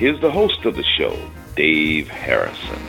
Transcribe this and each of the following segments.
Here's the host of the show, Dave Harrison.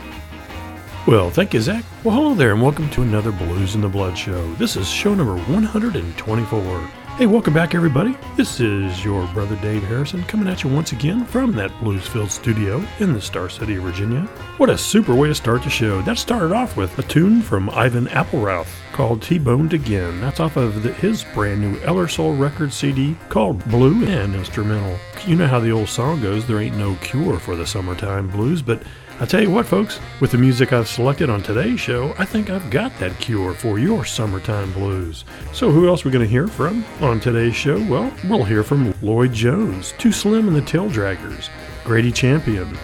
Well, thank you, Zach. Well, hello there, and welcome to another Blues in the Blood show. This is show number 124. Hey, welcome back, everybody. This is your brother Dave Harrison coming at you once again from that blues filled studio in the Star City of Virginia. What a super way to start the show. That started off with a tune from Ivan Appelrouth called T Boned Again. That's off of the, his brand new EllerSoul record CD called Blue and Instrumental. You know how the old song goes there ain't no cure for the summertime blues, but I tell you what, folks, with the music I've selected on today's show, I think I've got that cure for your summertime blues. So, who else are we going to hear from on today's show? Well, we'll hear from Lloyd Jones, Too Slim and the Tail Draggers, Grady Champion,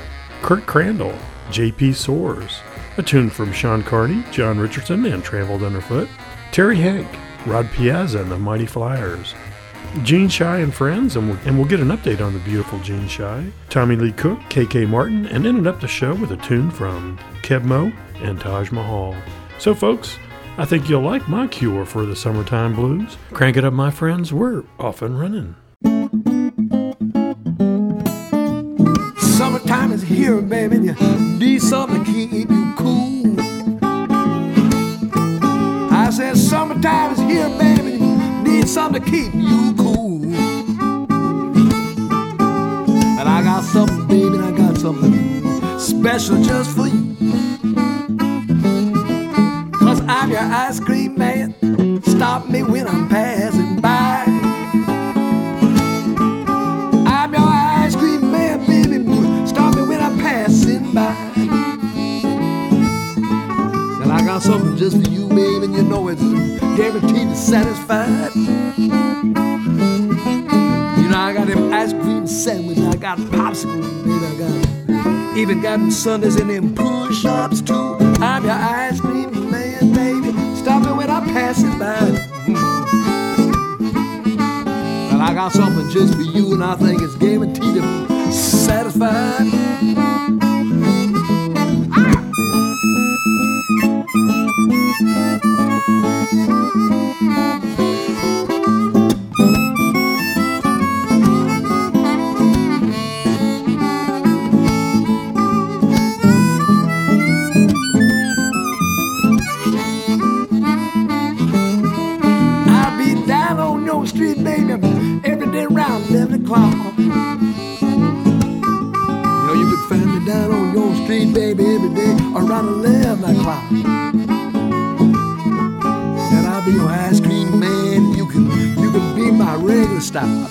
Kurt Crandall, J.P. Soars, a tune from Sean Carney, John Richardson, and Trampled Underfoot, Terry Hanck, Rod Piazza and the Mighty Flyers, Gene Shy and friends, and we'll, and we'll get an update on the beautiful Gene Shy, Tommy Lee Cook, KK Martin, and ended up the show with a tune from Keb Mo and Taj Mahal. So, folks, I think you'll like my cure for the summertime blues. Crank it up, my friends. We're off and running. Summertime is here, baby. You need something to keep you cool. I said, summertime is here, baby. Something to keep you cool. And I got something, baby, I got something special just for you. Cause I'm your ice cream man. Stop me when I'm passing Got something just for you, baby, and you know it's guaranteed to satisfy. You know, I got them ice cream sandwich, I got popsicles, baby, I got even got them sundaes and them push-ups too. I'm your ice cream man, baby. Stop me when I pass it by. Well, I got something just for you, and I think it's guaranteed to satisfy. Stop.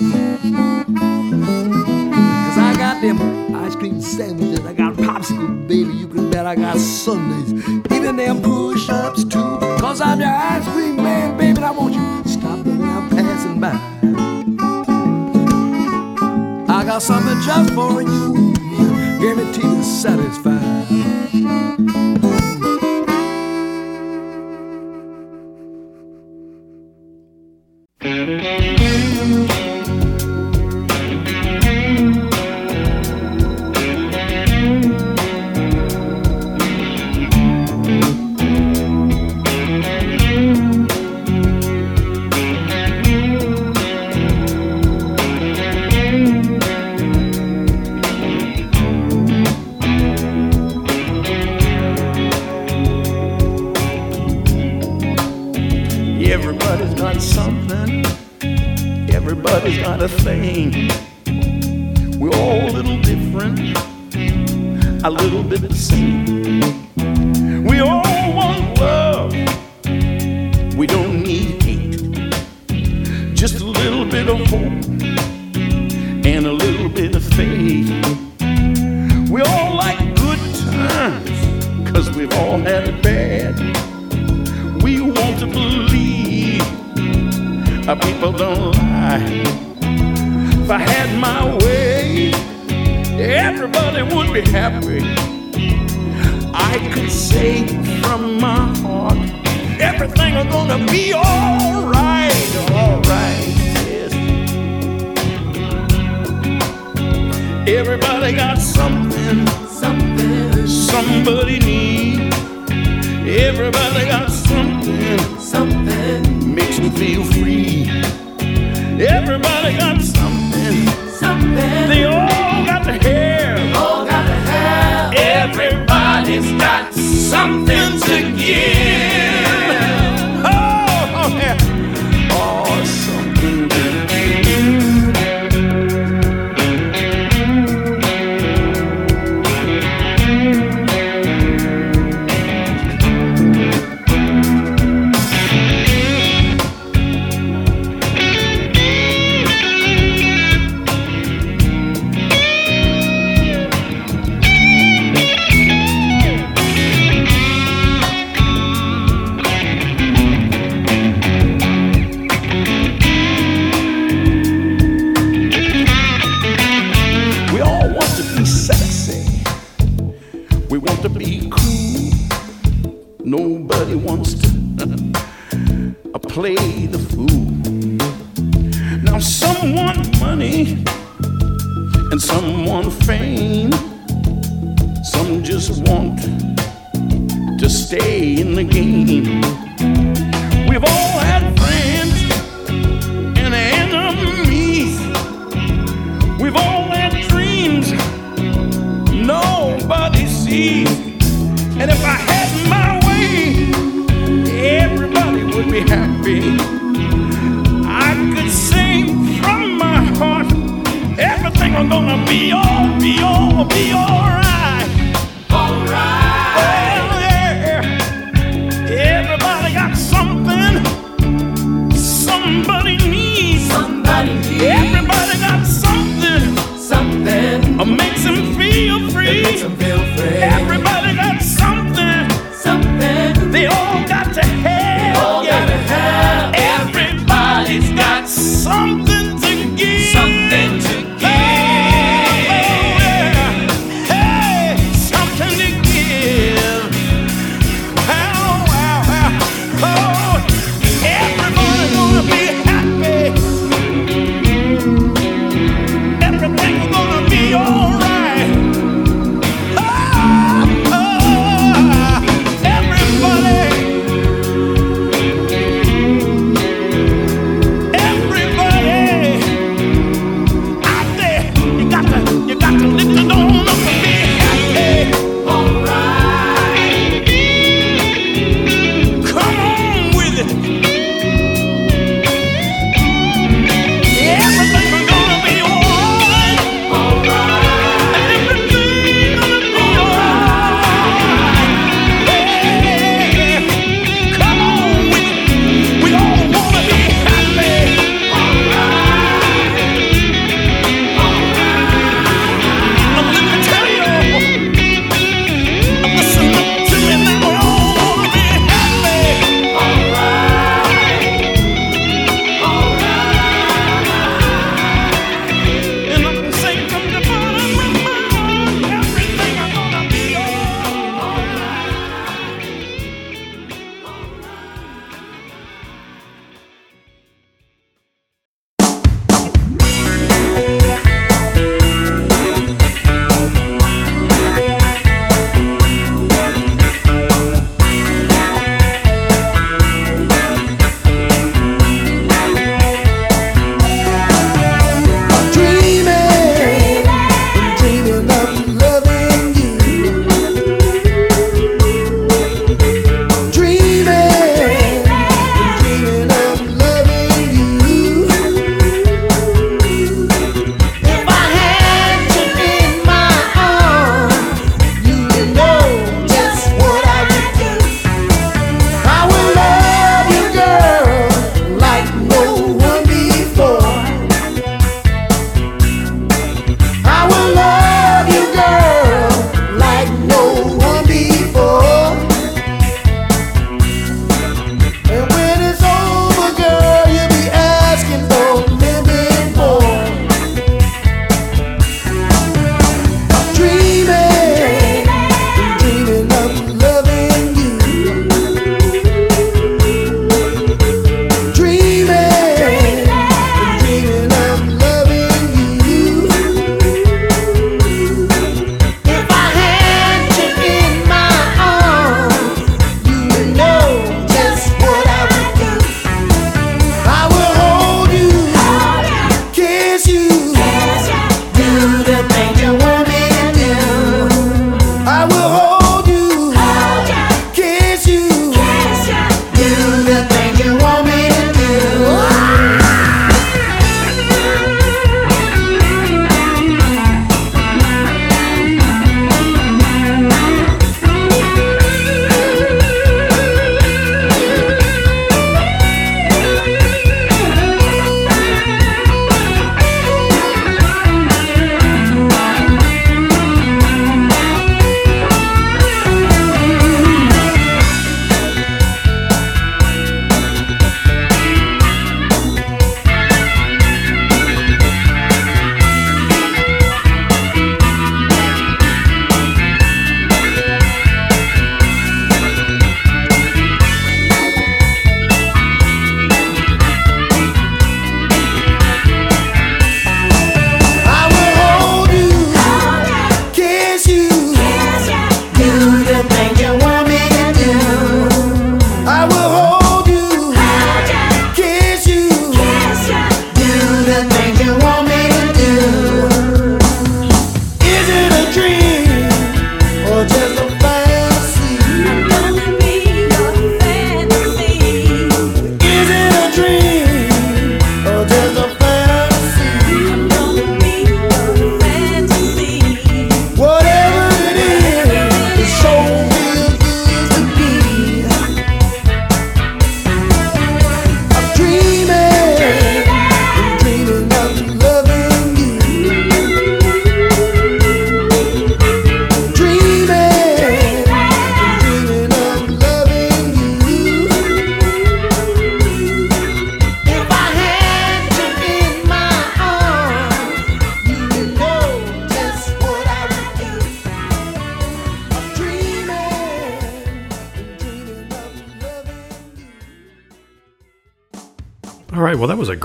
Cause I got them ice cream sandwiches, I got popsicle, baby. You can bet I got Sundays, even them push-ups too. Cause I'm your ice cream man, baby. and I want you to stop when I'm passing by. I got something just for you, people don't lie. If I had my way, everybody would be happy. I could say from my heart, everything is gonna be alright, alright, yes. Everybody got something, something, somebody needs. Everybody got something, something makes me feel free. Everybody got something, something they all got to have. All got to have. Everybody's got something to give.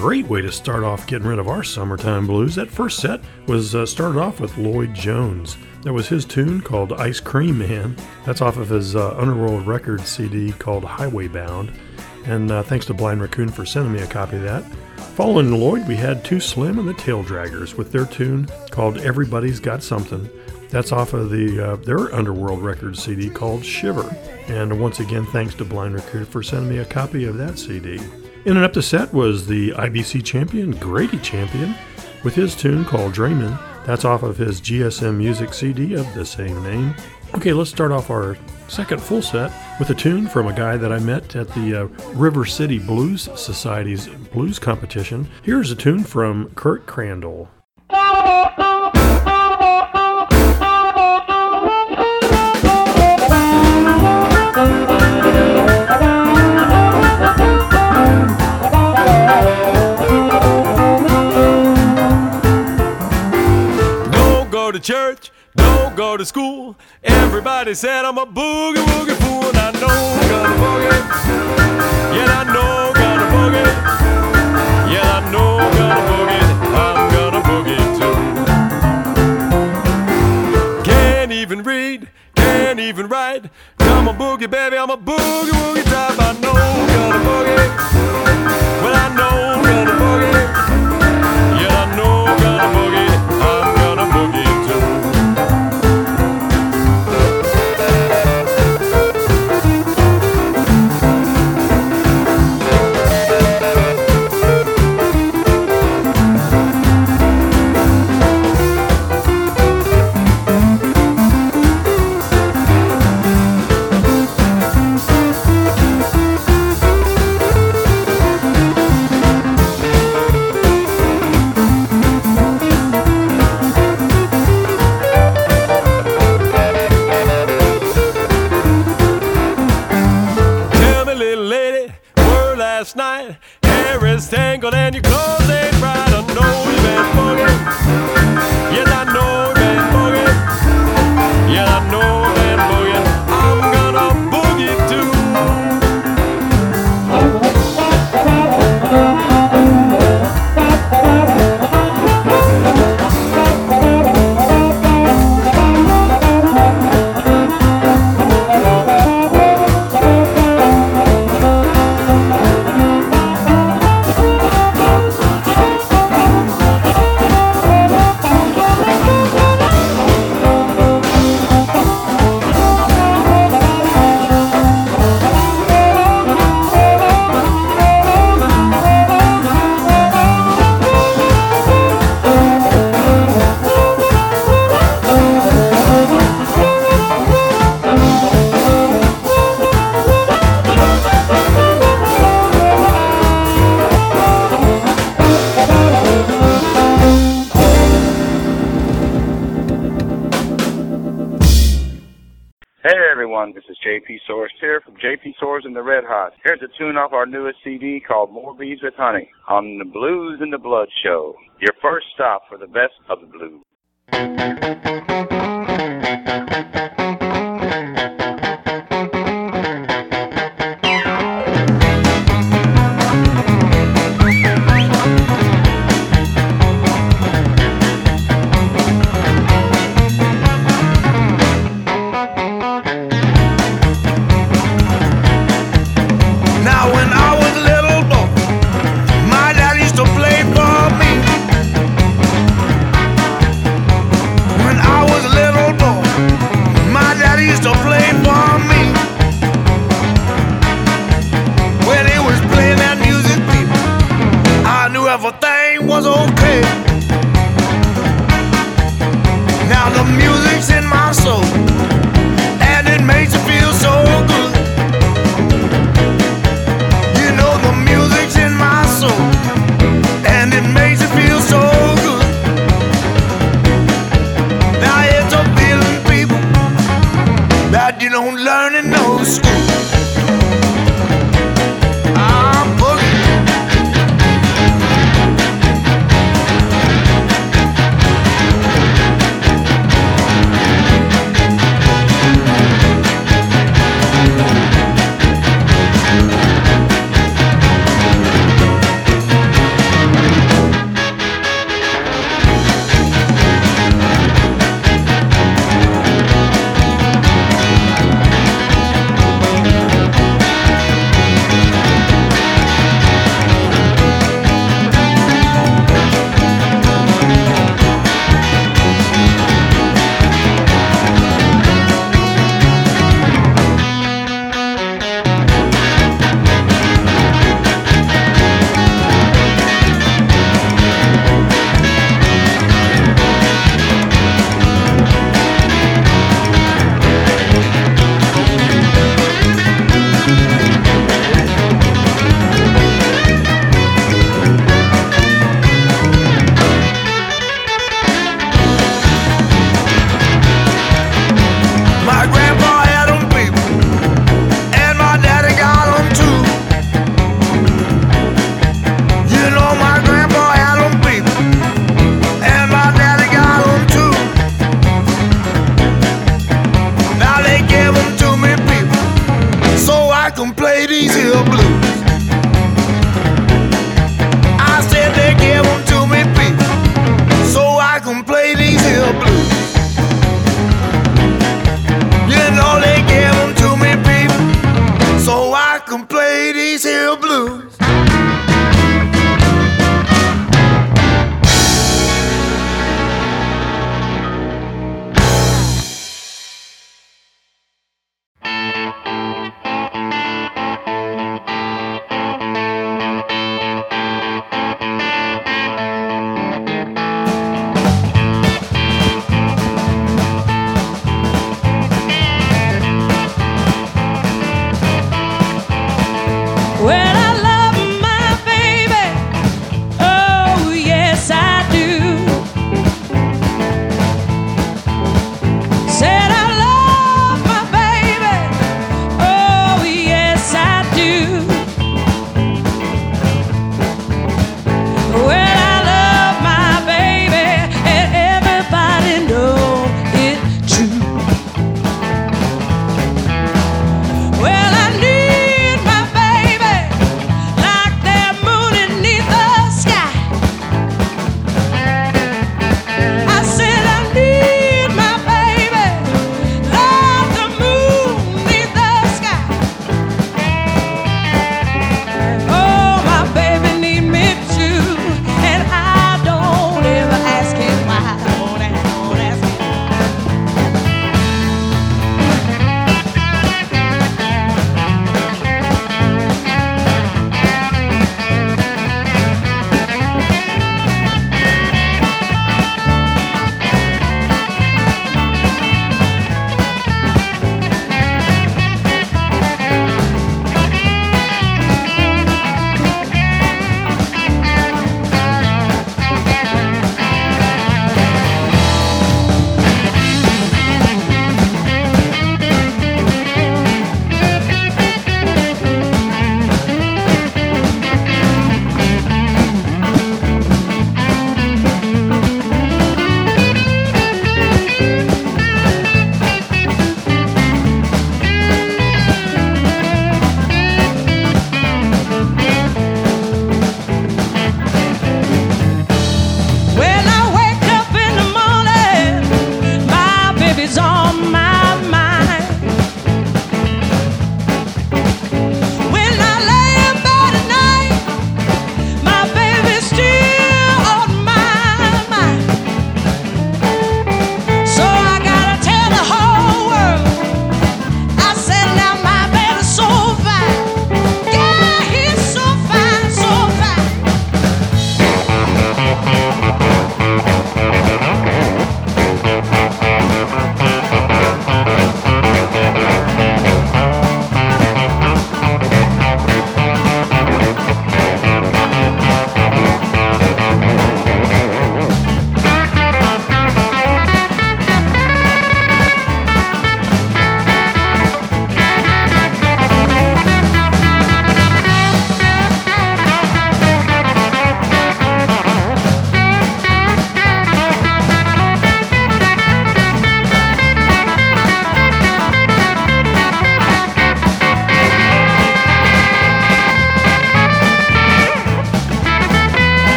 Great way to start off getting rid of our summertime blues. That first set was uh, started off with Lloyd Jones. That was his tune called Ice Cream Man. That's off of his uh, Underworld Records CD called Highway Bound. And uh, thanks to Blind Raccoon for sending me a copy of that. Following Lloyd, we had Too Slim and the Tail Draggers with their tune called Everybody's Got Something. That's off of the uh, their Underworld Records CD called Shiver. And once again, thanks to Blind Raccoon for sending me a copy of that CD. In and up the set was the IBC champion, Grady Champion, with his tune called Dreamin'. That's off of his GSM Music CD of the same name. Okay, let's start off our second full set with a tune from a guy that I met at the uh, River City Blues Society's blues competition. Here's a tune from Kurt Crandall. Church, don't go to school. Everybody said I'm a boogie woogie fool, and I know I'm gonna boogie. Yeah, I know I'm gonna boogie. Yeah, I know I'm gonna boogie. I'm gonna boogie too. Can't even read, can't even write. Come on, boogie, baby, I'm a boogie woogie type. I know I'm gonna everyone, this is JP Soars here from JP Soars and the Red Hot. Here's a tune off our newest CD called More Bees with Honey on the Blues and the Blood Show. Your first stop for the best of the blues.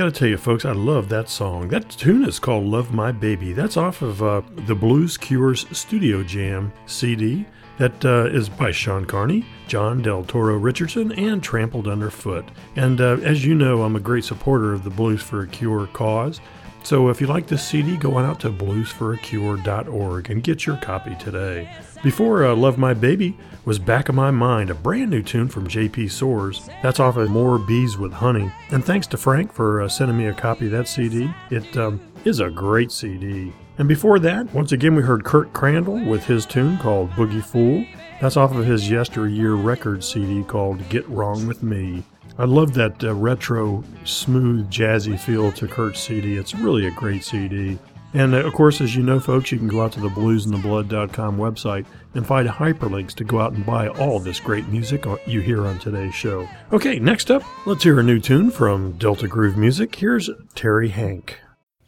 I gotta tell you, folks, I love that song. That tune is called Love My Baby. That's off of uh, the Blues Cures Studio Jam CD. That uh, is by Sean Carney, John Del Toro Richardson, and Trampled Underfoot. And uh, as you know, I'm a great supporter of the Blues for a Cure cause. So if you like this CD, go on out to bluesforacure.org and get your copy today. Before uh, Love My Baby was Back of My Mind, a brand new tune from JP Soars. That's off of More Bees with Honey. And thanks to Frank for uh, sending me a copy of that CD. It um, is a great CD. And before that, once again, we heard Kurt Crandall with his tune called Boogie Fool. That's off of his Yesteryear record CD called Get Wrong With Me. I love that uh, retro, smooth, jazzy feel to Kurt's CD. It's really a great CD. And uh, of course, as you know, folks, you can go out to the bluzndablood.com website and find hyperlinks to go out and buy all this great music you hear on today's show. Okay, next up, let's hear a new tune from Delta Groove Music. Here's Terry Hanck.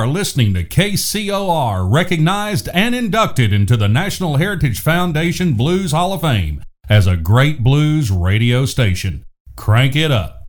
listening to KCOR, recognized and inducted into the National Heritage Foundation Blues Hall of Fame as a great blues radio station. Crank it up.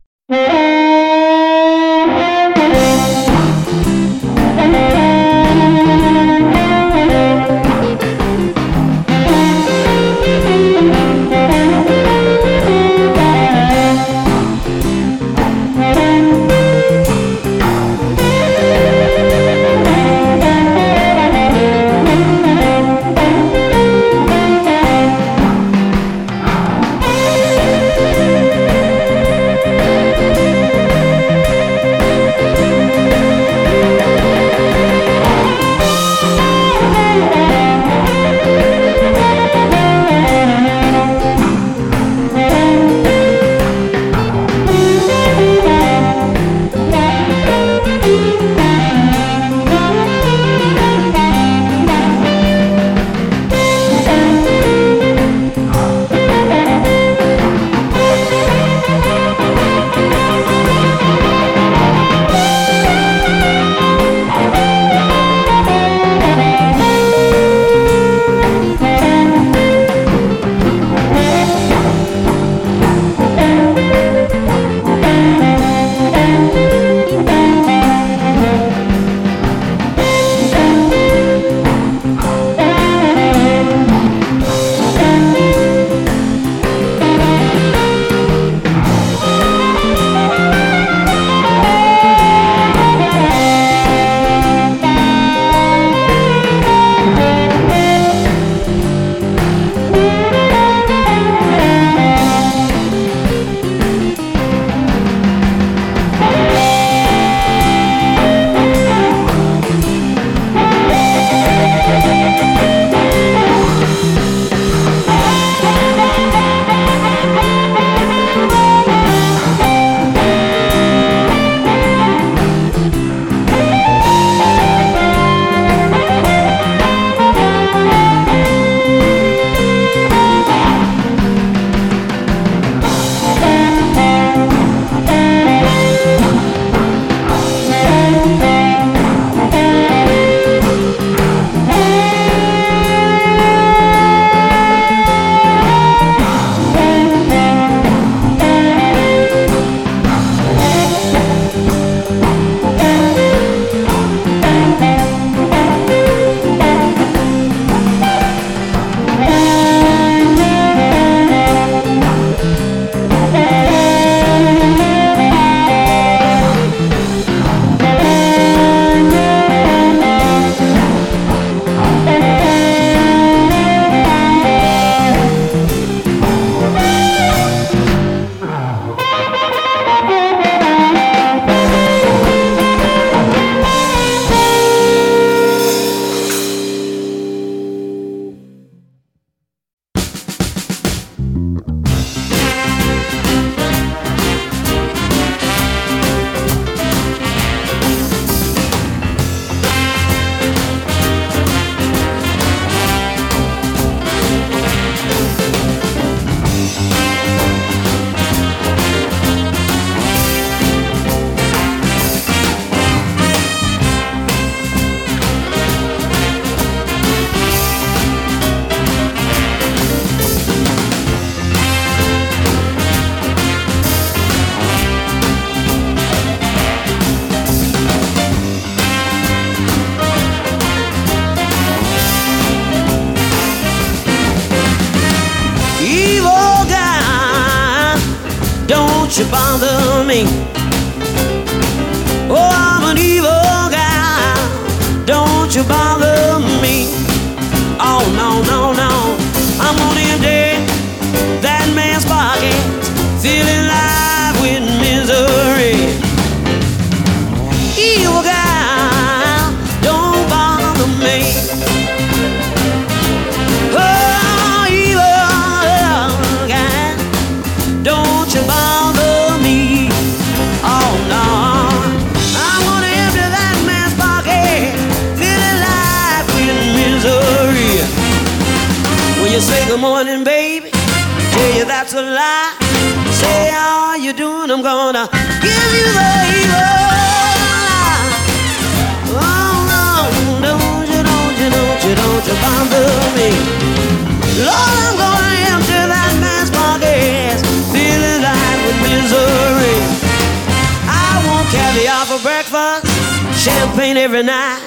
Champagne every night,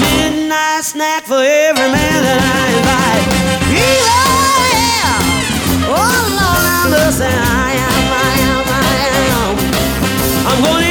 midnight snack for every man that I invite. Yeah, oh Lord, I'm the same. I am, I am, I am. I'm gonna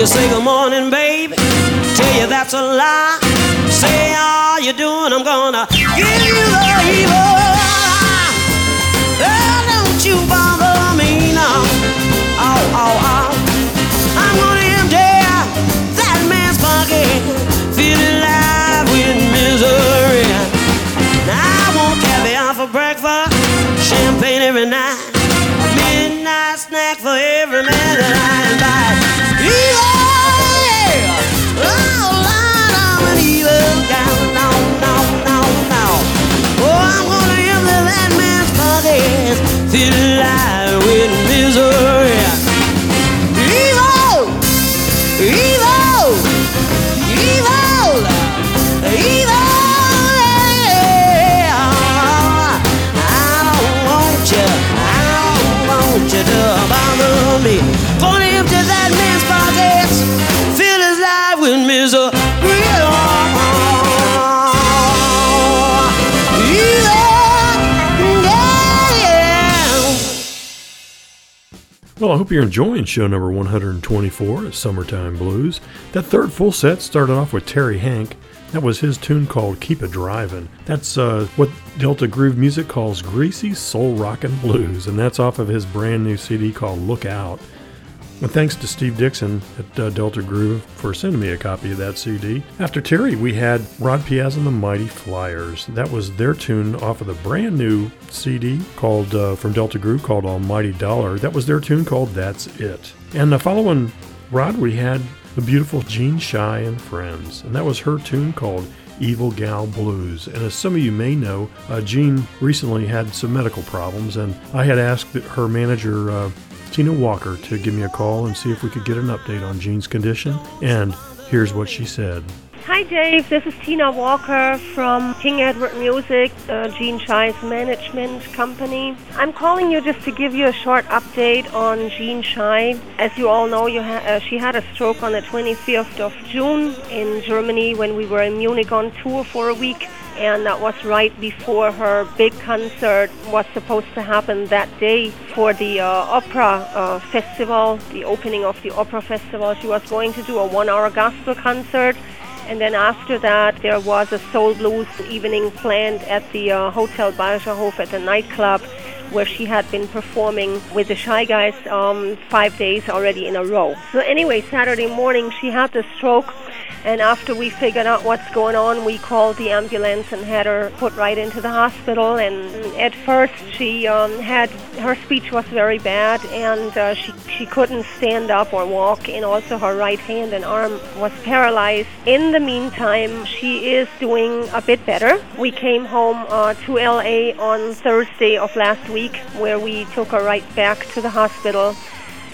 you say good morning, baby? Tell you that's a lie. Say how you doing? I'm gonna give you the evil eye. Oh, don't you bother me now. Oh, oh, oh. Pockets, feel alive Well, I hope you're enjoying show number 124 of Summertime Blues. That third full set started off with Terry Hanck. That was his tune called Keep It Drivin'. That's uh, what Delta Groove Music calls greasy soul rockin' blues, and that's off of his brand new CD called Look Out. And thanks to Steve Dixon at uh, Delta Groove for sending me a copy of that CD. After Terry, we had Rod Piazza and the Mighty Flyers. That was their tune off of the brand new CD called uh, from Delta Groove called Almighty Dollar. That was their tune called That's It. And the following Rod, we had the beautiful Jean Shy and Friends, and that was her tune called Evil Gal Blues. And as some of you may know, uh, Jean recently had some medical problems, and I had asked her manager, uh, Tina Walker, to give me a call and see if we could get an update on Jean's condition. And here's what she said. Hi, Dave. This is Tina Walker from King Edward Music, uh, Jean Shy's management company. I'm calling you just to give you a short update on Jean Shy. As you all know, you ha- uh, she had a stroke on the 25th of June in Germany when we were in Munich on tour for a week. And that was right before her big concert was supposed to happen that day for the uh, opera uh, festival, the opening of the opera festival. She was going to do a one hour gospel concert. And then after that, there was a soul blues evening planned at the uh, Hotel Bayerischer Hof at the nightclub where she had been performing with the Shy Guys um, five days already in a row. So anyway, Saturday morning she had the stroke And after we figured out what's going on, we called the ambulance and had her put right into the hospital. And at first, she um, had her speech was very bad, and uh, she she couldn't stand up or walk, and also her right hand and arm was paralyzed. In the meantime, she is doing a bit better. We came home uh, to LA on Thursday of last week, where we took her right back to the hospital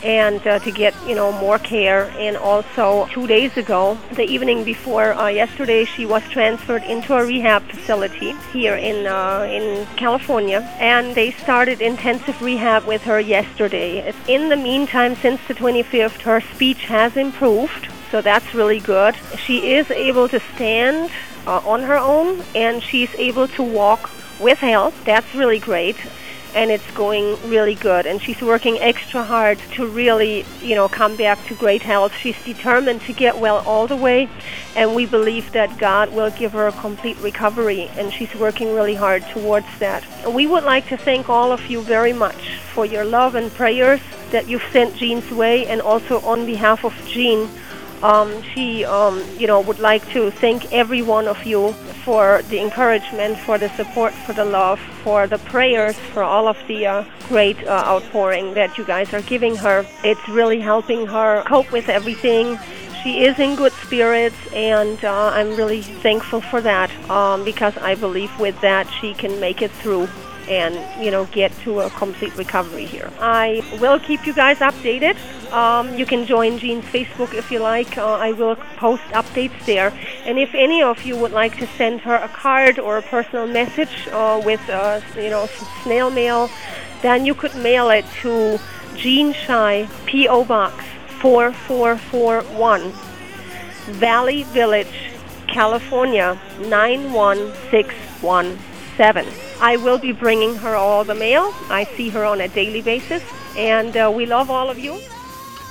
and uh, to get you know more care. And also two days ago the evening before uh, yesterday she was transferred into a rehab facility here in uh, in California. And they started intensive rehab with her yesterday. In the meantime since the 25th her speech has improved. So that's really good. She is able to stand uh, on her own and she's able to walk with help. That's really great and it's going really good. And she's working extra hard to really, you know, come back to great health. She's determined to get well all the way, and we believe that God will give her a complete recovery, and she's working really hard towards that. We would like to thank all of you very much for your love and prayers that you've sent Jean's way, and also on behalf of Jean. Um, she, um, you know, would like to thank every one of you for the encouragement, for the support, for the love, for the prayers, for all of the uh, great uh, outpouring that you guys are giving her. It's really helping her cope with everything. She is in good spirits, and uh, I'm really thankful for that um, because I believe with that she can make it through and you know get to a complete recovery here. I will keep you guys updated. Um, you can join Jean's Facebook if you like. Uh, I will post updates there. And if any of you would like to send her a card or a personal message uh, with uh, you know snail mail, then you could mail it to Jean Shy P.O. Box 4441, Valley Village, California 91617. I will be bringing her all the mail. I see her on a daily basis, and uh, we love all of you.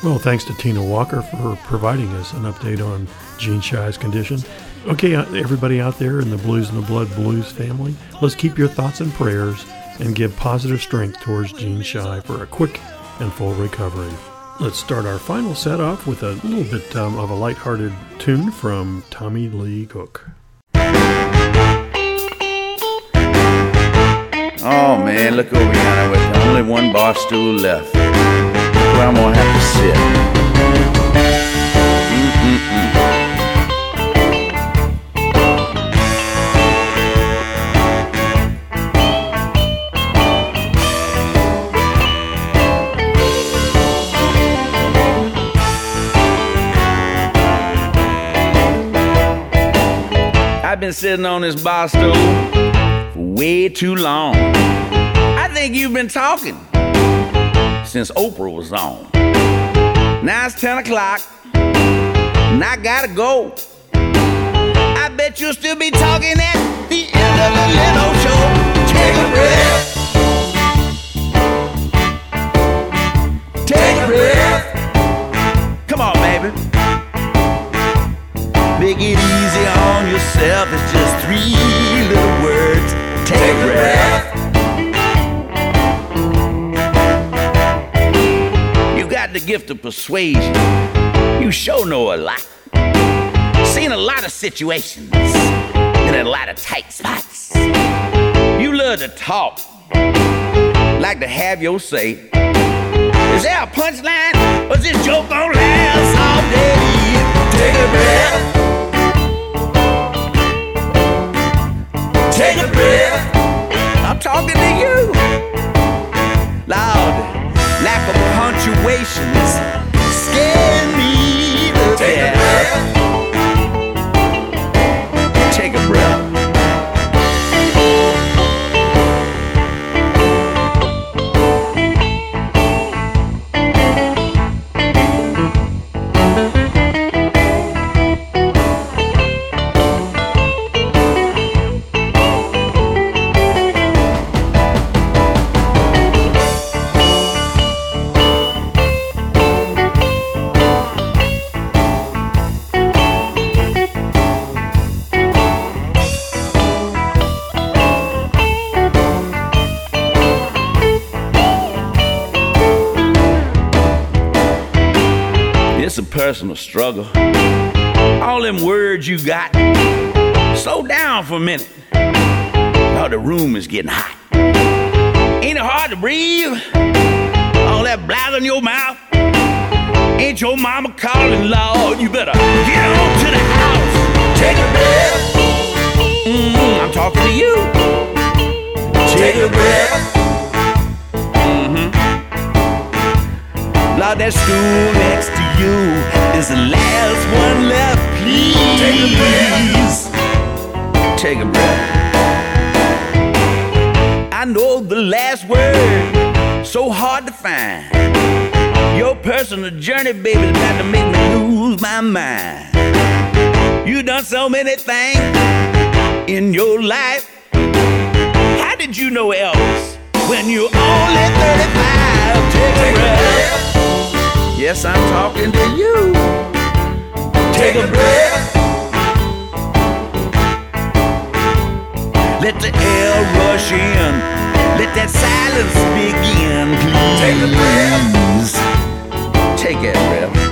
Well, thanks to Tina Walker for providing us an update on Jean Shy's condition. Okay, uh, everybody out there in the Blues and the Blood Blues family, let's keep your thoughts and prayers and give positive strength towards Jean Shy for a quick and full recovery. Let's start our final set off with a little bit um, of a lighthearted tune from Tommy Lee Cook. Oh man, look over yonder with only one bar stool left. Where I'm gonna have to sit. I've been sitting on this bar stool way too long. I think you've been talking since Oprah was on. Now it's 10 o'clock, and I gotta go. I bet you'll still be talking at the end of the little show. Take a breath. Gift of persuasion. You sure know a lot. Seen a lot of situations. In a lot of tight spots. You love to talk. Like to have your say. Is there a punchline? Or is this joke gonna last all day? Take a breath. Take a breath. I'm talking to you. Loud, of punctuation is me Take death. Take personal struggle. All them words you got. Slow down for a minute. Oh, the room is getting hot. Ain't it hard to breathe? All that blather in your mouth. Ain't your mama calling, Lord? You better get on to the house. Take a breath. Mm, I'm talking to you. Take a breath. Mm-hmm. Lord, that stool next to you is the last one left. Please. Take a breath. Take a breath. I know the last word, so hard to find. Your personal journey, baby, is about to make me lose my mind. You done so many things in your life. How did you know else when you're only 35? Take a breath. Yes, I'm talking to you. Take a breath. Let the air rush in. Let that silence begin, please. Take a breath. Take that breath.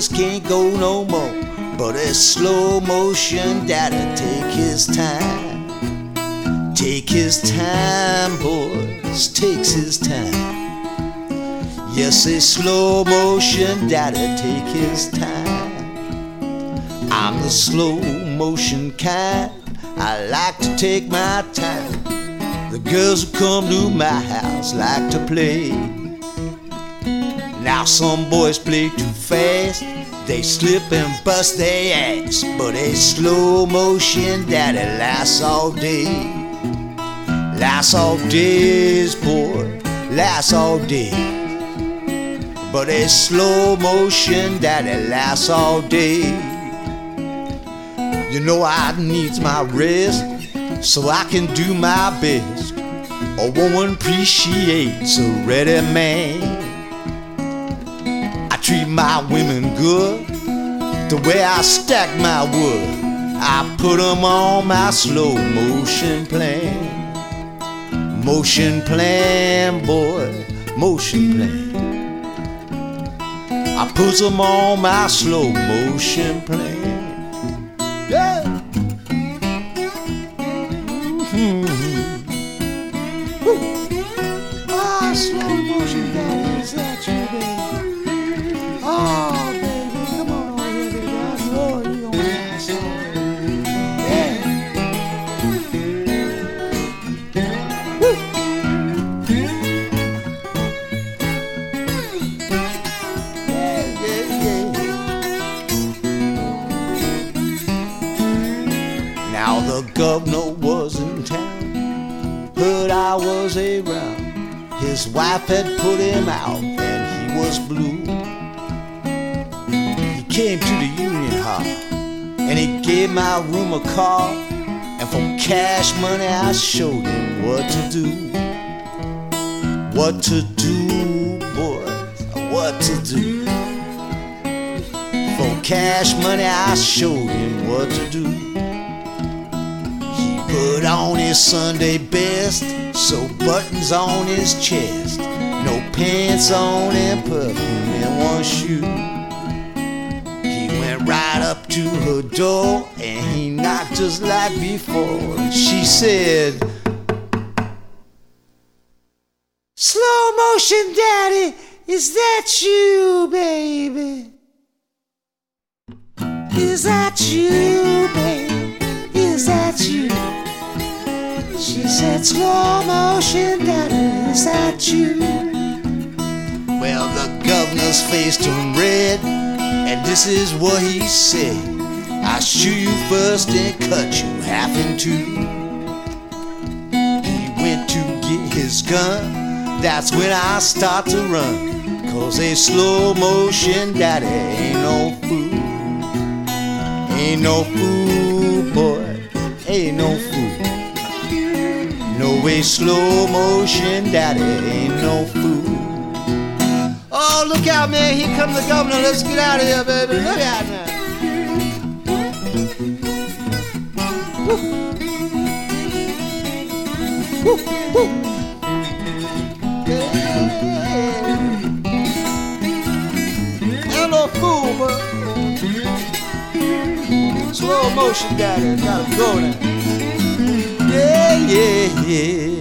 Just can't go no more. But it's slow motion, daddy, take his time. Take his time, boys, takes his time. Yes, it's slow motion, daddy, take his time. I'm the slow motion kind. I like to take my time. The girls who come to my house like to play. Now some boys play too fast. They slip and bust their ass. But a slow motion that it lasts all day. Lasts all days, boy. Lasts all day. But a slow motion that it lasts all day. You know I needs my rest so I can do my best. A woman appreciates a ready man. Treat my women good the way I stack my wood. I put 'em on my slow motion plan. Motion plan, boy, motion plan. I put 'em on my slow motion plan. Yeah. Ah, His wife had put him out and he was blue. He came to the Union Hall and he gave my room a call. And for cash money, I showed him what to do. What to do, boys, what to do. For cash money, I showed him what to do. He put on his Sunday best, so buttons on his chest, no pants on and perfume in one shoe. He went right up to her door and he knocked just like before. She said, Slow motion, daddy, is that you, baby? Is that you, baby? Is that you? She said, Slow motion, daddy, is that you? Well, the governor's face turned red, and this is what he said I shoot you first and cut you half in two. He went to get his gun, that's when I start to run. Cause a slow motion daddy ain't no fool. Ain't no fool, boy, ain't no fool. No way slow motion daddy ain't no fool. Oh, look out, man, here comes the governor. Let's get out of here, baby. Look out now. Woo, woo. Ain't no fool, but slow motion daddy, gotta go now. Yeah, yeah,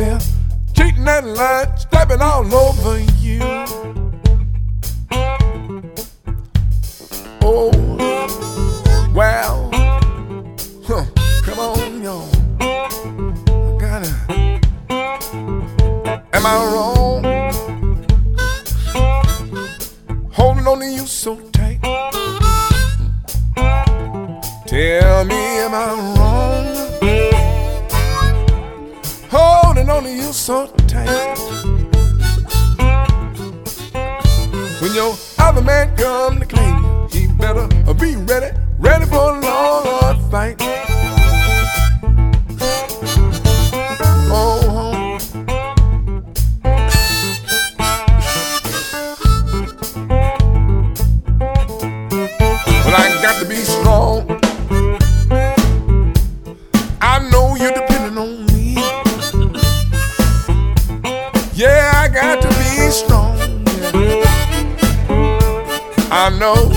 there cheating and lying, stepping all over you. Oh, well, huh, come on, y'all. I gotta. Am I wrong? Holding on to you so tight. Tell me, am I wrong? On you so tight. When your other man come to claim you, he better be ready, ready for a long hard fight. Know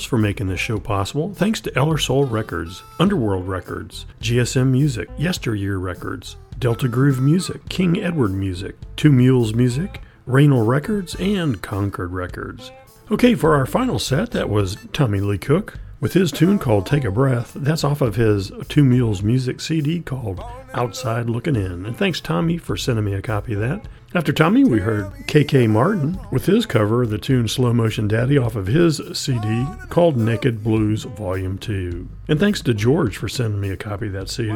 for making this show possible. Thanks to EllerSoul Records, Underworld Records, GSM Music, Yesteryear Records, Delta Groove Music, King Edward Music, Two Mules Music, Raynal Records, and Concord Records. Okay, for our final set, that was Tommy Lee Cook with his tune called Take a Breath. That's off of his Two Mules Music CD called Outside Looking In. And thanks, Tommy, for sending me a copy of that. After Tommy, we heard KK Martin with his cover of the tune Slow Motion Daddy off of his CD called Naked Blues Volume 2. And thanks to George for sending me a copy of that CD.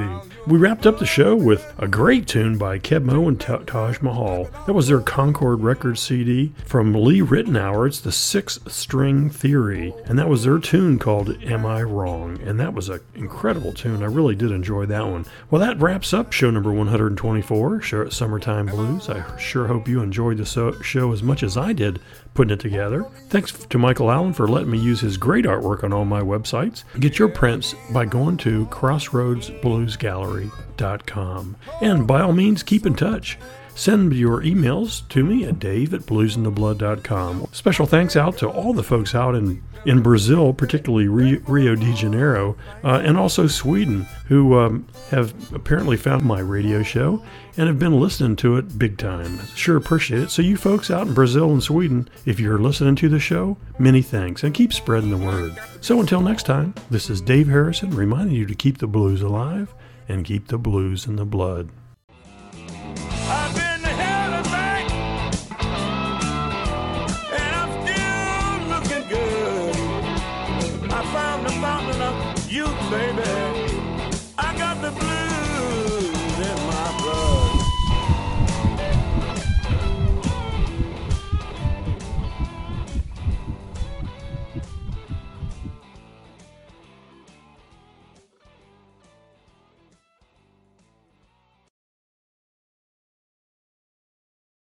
We wrapped up the show with a great tune by Keb' Mo' and Ta- Taj Mahal. That was their Concord Records CD from Lee Ritenour. It's the Sixth String Theory. And that was their tune called Am I Wrong? And that was an incredible tune. I really did enjoy that one. Well, that wraps up show number 124, Show- Summertime Blues. I sure hope you enjoyed the show as much as I did putting it together. Thanks to Michael Allen for letting me use his great artwork on all my websites. Get your prints by going to crossroadsbluesgallery.com. And by all means, keep in touch. Send your emails to me at dave at bluzndablood.com. Special thanks out to all the folks out in, in Brazil, particularly Rio, de Janeiro, uh, and also Sweden, who um, have apparently found my radio show and have been listening to it big time. Sure appreciate it. So, you folks out in Brazil and Sweden, if you're listening to the show, many thanks and keep spreading the word. So, until next time, this is Dave Harrison reminding you to keep the blues alive and keep the blues in the blood.